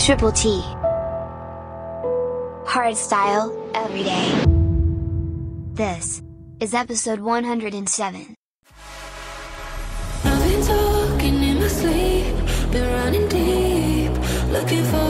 Triple T. Hard style, every day. This is episode 107. I've been talking in my sleep, been running deep, looking for.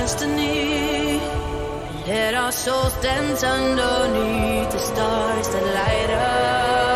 destiny. Let our souls dance underneath the stars that light up.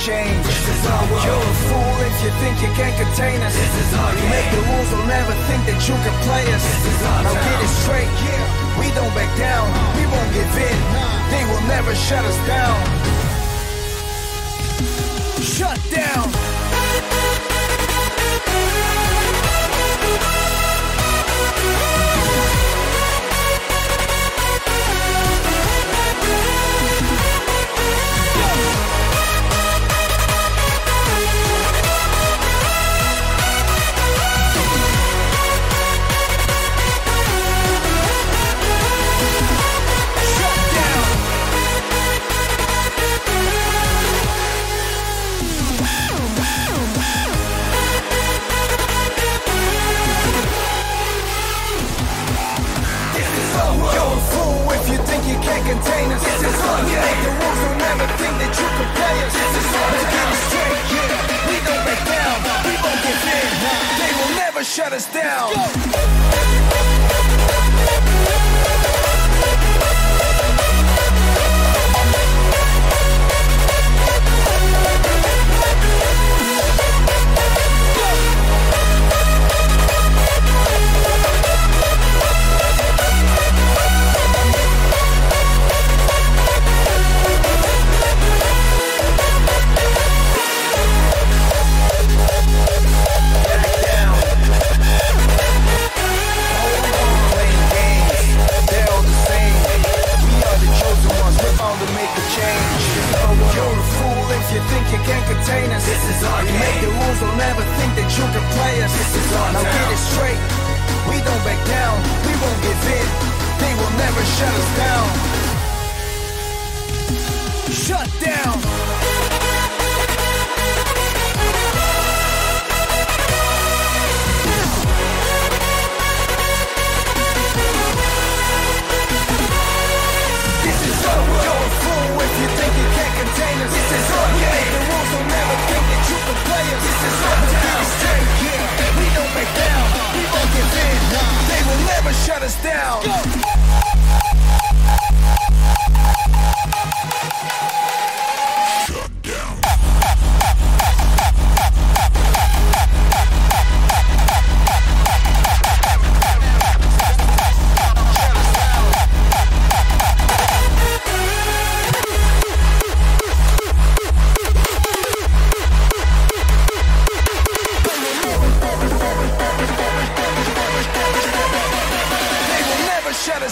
Shut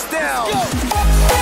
us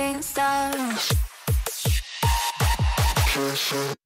Are you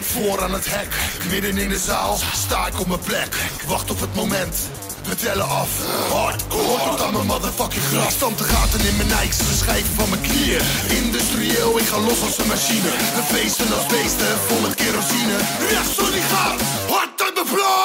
Voor aan het hek, midden in de zaal, sta ik op mijn plek. Wacht op het moment, we tellen af. Hardcore, tot aan mijn motherfucking gras. Stam te gaten in mijn Nikes, de schijven van mijn knieën. Industrieel, ik ga los als een machine. We feesten als beesten, vol met kerosine. Ja, sorry, gaat hard Feesten